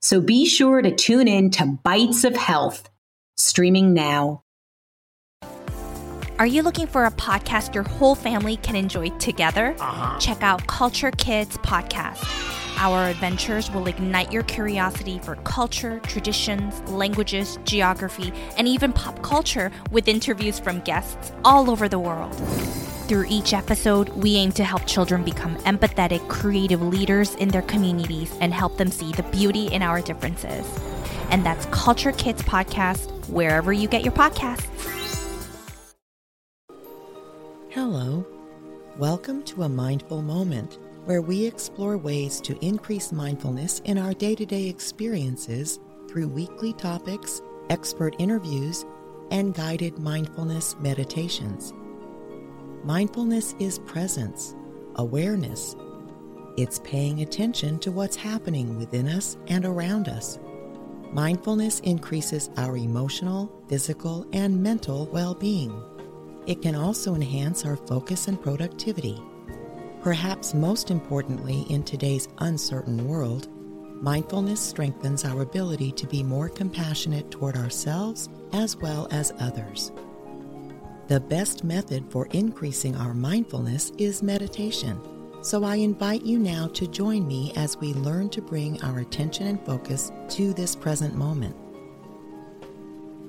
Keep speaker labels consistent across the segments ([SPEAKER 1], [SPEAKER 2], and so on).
[SPEAKER 1] So be sure to tune in to Bites of Health, streaming now.
[SPEAKER 2] Are you looking for a podcast your whole family can enjoy together?
[SPEAKER 3] Uh-huh.
[SPEAKER 2] Check out Culture Kids Podcast. Our adventures will ignite your curiosity for culture, traditions, languages, geography, and even pop culture with interviews from guests all over the world. Through each episode, we aim to help children become empathetic, creative leaders in their communities and help them see the beauty in our differences. And that's Culture Kids Podcast, wherever you get your podcasts.
[SPEAKER 4] Hello. Welcome to a mindful moment where we explore ways to increase mindfulness in our day to day experiences through weekly topics, expert interviews, and guided mindfulness meditations. Mindfulness is presence, awareness. It's paying attention to what's happening within us and around us. Mindfulness increases our emotional, physical, and mental well being. It can also enhance our focus and productivity. Perhaps most importantly, in today's uncertain world, mindfulness strengthens our ability to be more compassionate toward ourselves as well as others. The best method for increasing our mindfulness is meditation. So I invite you now to join me as we learn to bring our attention and focus to this present moment.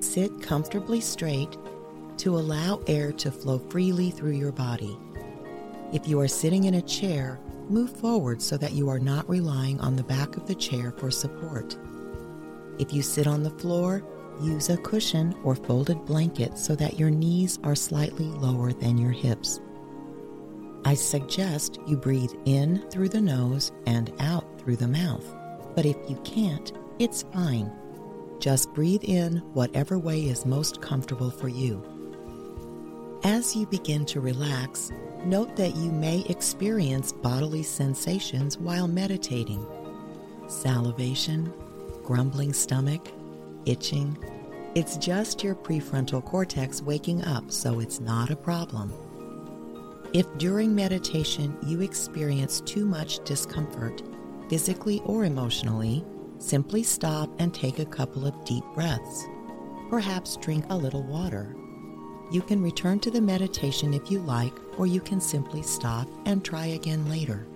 [SPEAKER 4] Sit comfortably straight to allow air to flow freely through your body. If you are sitting in a chair, move forward so that you are not relying on the back of the chair for support. If you sit on the floor, use a cushion or folded blanket so that your knees are slightly lower than your hips. I suggest you breathe in through the nose and out through the mouth. But if you can't, it's fine. Just breathe in whatever way is most comfortable for you. As you begin to relax, note that you may experience bodily sensations while meditating salivation, grumbling stomach, itching. It's just your prefrontal cortex waking up, so it's not a problem. If during meditation you experience too much discomfort, physically or emotionally, simply stop and take a couple of deep breaths. Perhaps drink a little water. You can return to the meditation if you like, or you can simply stop and try again later.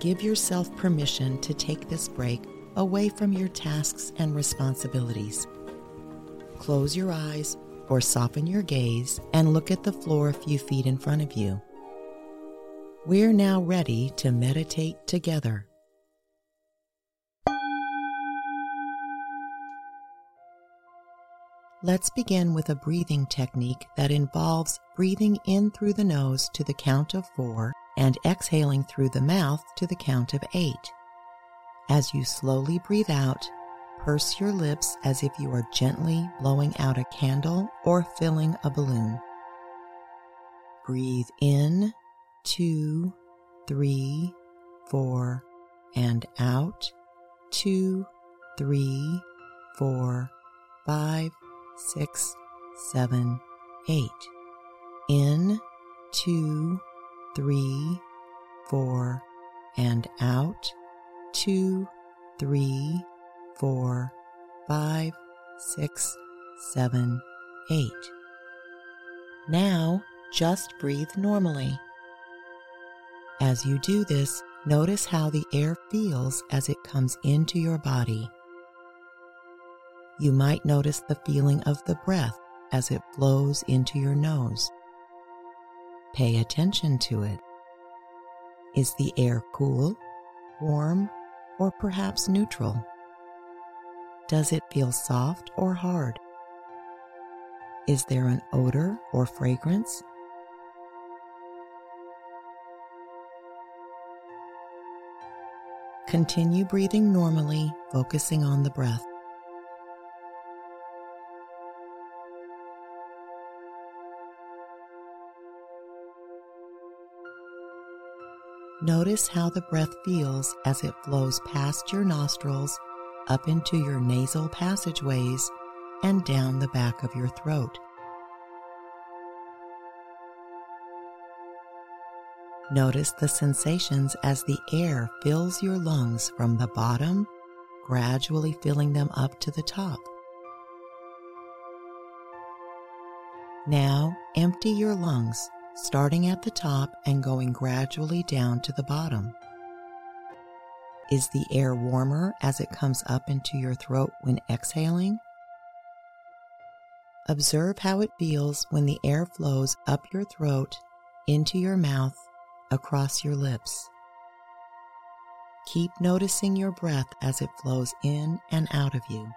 [SPEAKER 4] Give yourself permission to take this break away from your tasks and responsibilities. Close your eyes or soften your gaze and look at the floor a few feet in front of you. We're now ready to meditate together. Let's begin with a breathing technique that involves breathing in through the nose to the count of four and exhaling through the mouth to the count of eight. As you slowly breathe out, purse your lips as if you are gently blowing out a candle or filling a balloon. Breathe in, two, three, four, and out, two, three, four, five, six, seven, eight. In, two, three, four, and out, two, three, four, five, six, seven, eight. Now, just breathe normally. As you do this, notice how the air feels as it comes into your body. You might notice the feeling of the breath as it flows into your nose. Pay attention to it. Is the air cool, warm, or perhaps neutral? Does it feel soft or hard? Is there an odor or fragrance? Continue breathing normally, focusing on the breath. Notice how the breath feels as it flows past your nostrils, up into your nasal passageways, and down the back of your throat. Notice the sensations as the air fills your lungs from the bottom, gradually filling them up to the top. Now empty your lungs, starting at the top and going gradually down to the bottom. Is the air warmer as it comes up into your throat when exhaling? Observe how it feels when the air flows up your throat, into your mouth, across your lips. Keep noticing your breath as it flows in and out of you.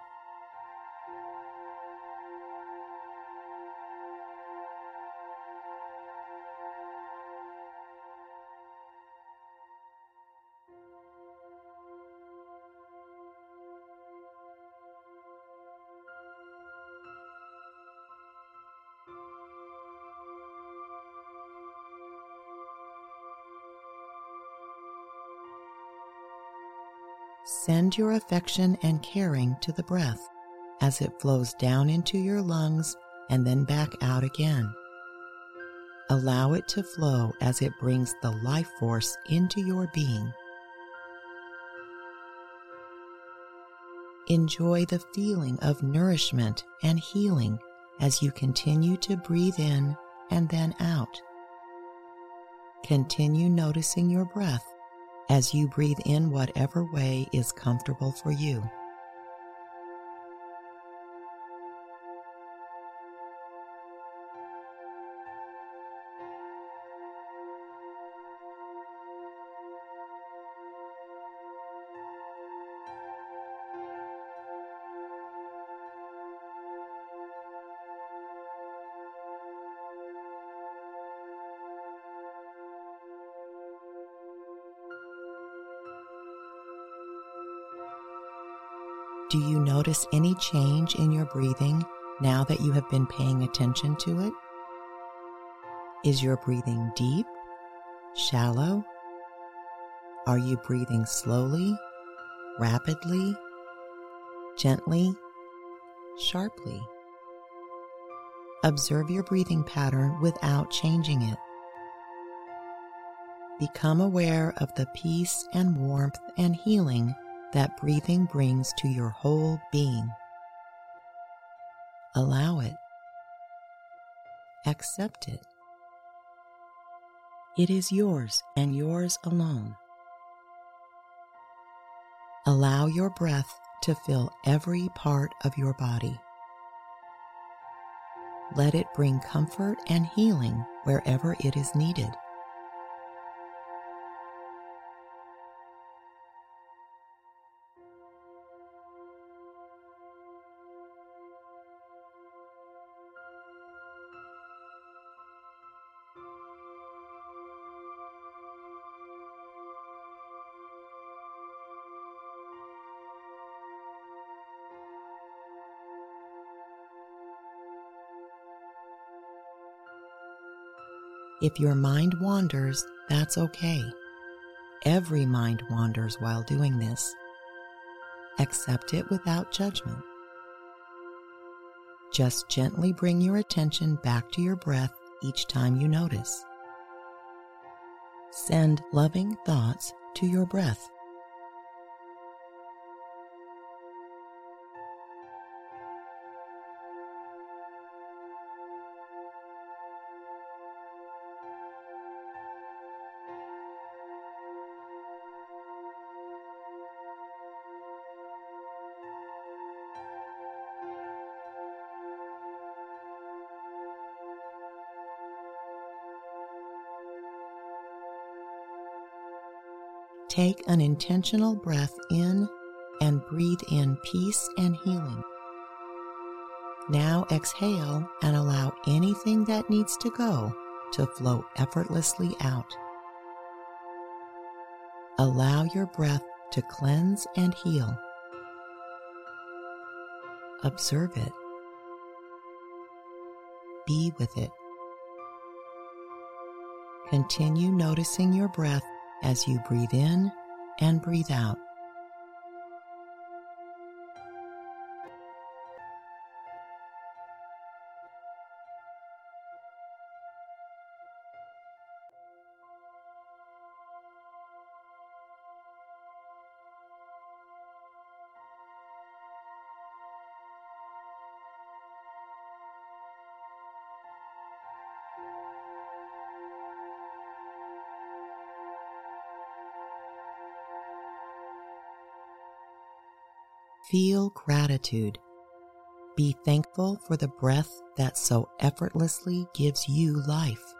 [SPEAKER 4] Send your affection and caring to the breath as it flows down into your lungs and then back out again. Allow it to flow as it brings the life force into your being. Enjoy the feeling of nourishment and healing as you continue to breathe in and then out. Continue noticing your breath as you breathe in whatever way is comfortable for you. Do you notice any change in your breathing now that you have been paying attention to it? Is your breathing deep, shallow? Are you breathing slowly, rapidly, gently, sharply? Observe your breathing pattern without changing it. Become aware of the peace and warmth and healing that breathing brings to your whole being. Allow it. Accept it. It is yours and yours alone. Allow your breath to fill every part of your body. Let it bring comfort and healing wherever it is needed. If your mind wanders, that's okay. Every mind wanders while doing this. Accept it without judgment. Just gently bring your attention back to your breath each time you notice. Send loving thoughts to your breath. Take an intentional breath in and breathe in peace and healing. Now exhale and allow anything that needs to go to flow effortlessly out. Allow your breath to cleanse and heal. Observe it. Be with it. Continue noticing your breath as you breathe in and breathe out. Feel gratitude. Be thankful for the breath that so effortlessly gives you life.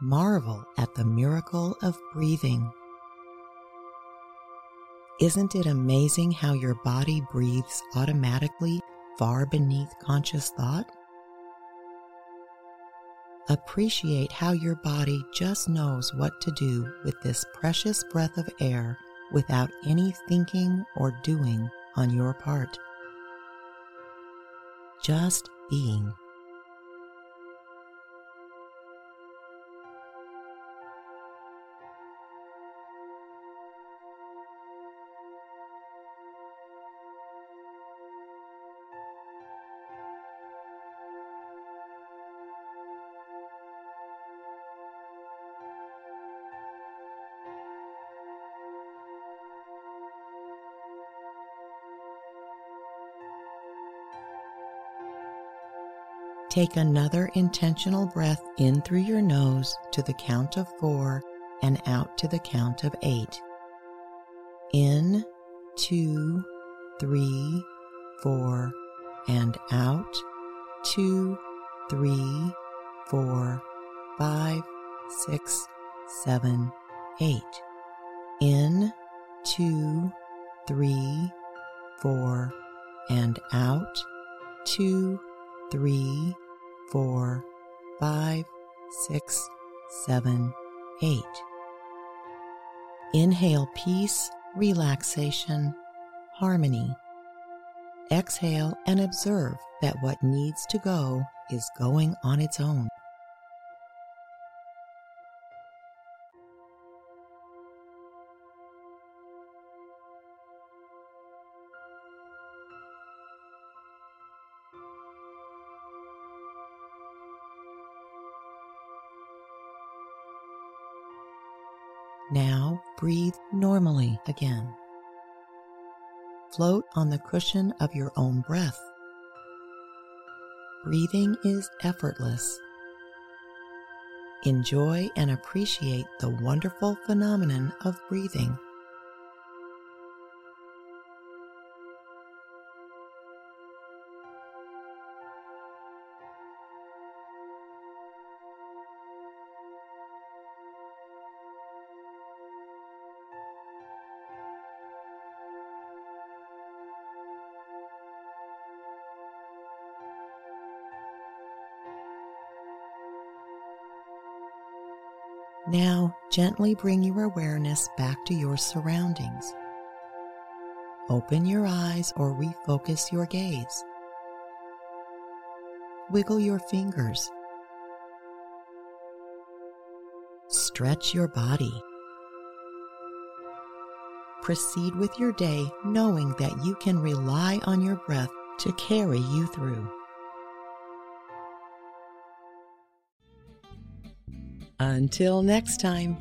[SPEAKER 4] Marvel at the miracle of breathing. Isn't it amazing how your body breathes automatically far beneath conscious thought? Appreciate how your body just knows what to do with this precious breath of air without any thinking or doing on your part. Just being. Take another intentional breath in through your nose to the count of four and out to the count of eight. In, two, three, four, and out, two, three, four, five, six, seven, eight. In, two, three, four, and out, two, three, four, five, six, seven, eight. Inhale peace, relaxation, harmony. Exhale and observe that what needs to go is going on its own. Now breathe normally again. Float on the cushion of your own breath. Breathing is effortless. Enjoy and appreciate the wonderful phenomenon of breathing. Now, gently bring your awareness back to your surroundings. Open your eyes or refocus your gaze. Wiggle your fingers. Stretch your body. Proceed with your day knowing that you can rely on your breath to carry you through. Until next time,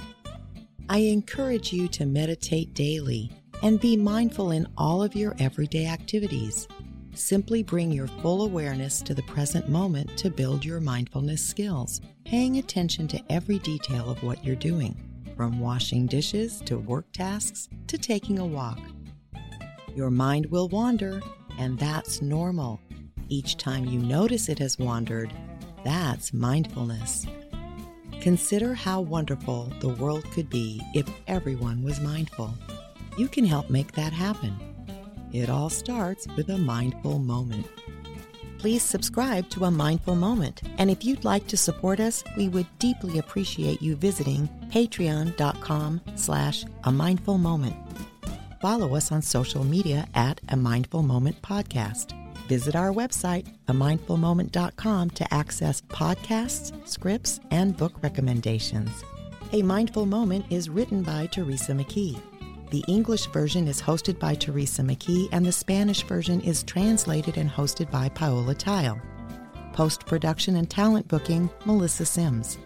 [SPEAKER 4] I encourage you to meditate daily and be mindful in all of your everyday activities. Simply bring your full awareness to the present moment to build your mindfulness skills, paying attention to every detail of what you're doing, from washing dishes to work tasks to taking a walk. Your mind will wander, and that's normal. Each time you notice it has wandered, that's mindfulness. Consider how wonderful the world could be if everyone was mindful. You can help make that happen. It all starts with a mindful moment. Please subscribe to A Mindful Moment, and if you'd like to support us, we would deeply appreciate you visiting patreon.com slash a mindful moment. Follow us on social media at A Mindful Moment Podcast. Visit our website, amindfulmoment.com, to access podcasts, scripts, and book recommendations. A Mindful Moment is written by Teresa McKee. The English version is hosted by Teresa McKee, and the Spanish version is translated and hosted by Paola Theil. Post production and talent booking, Melissa Sims.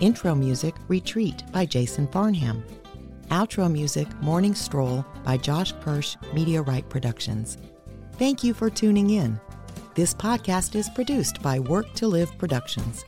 [SPEAKER 4] Intro music, Retreat by Jason Farnham. Outro music, Morning Stroll by Josh Kirsch, Media Right Productions. Thank you for tuning in. This podcast is produced by Work to Live Productions.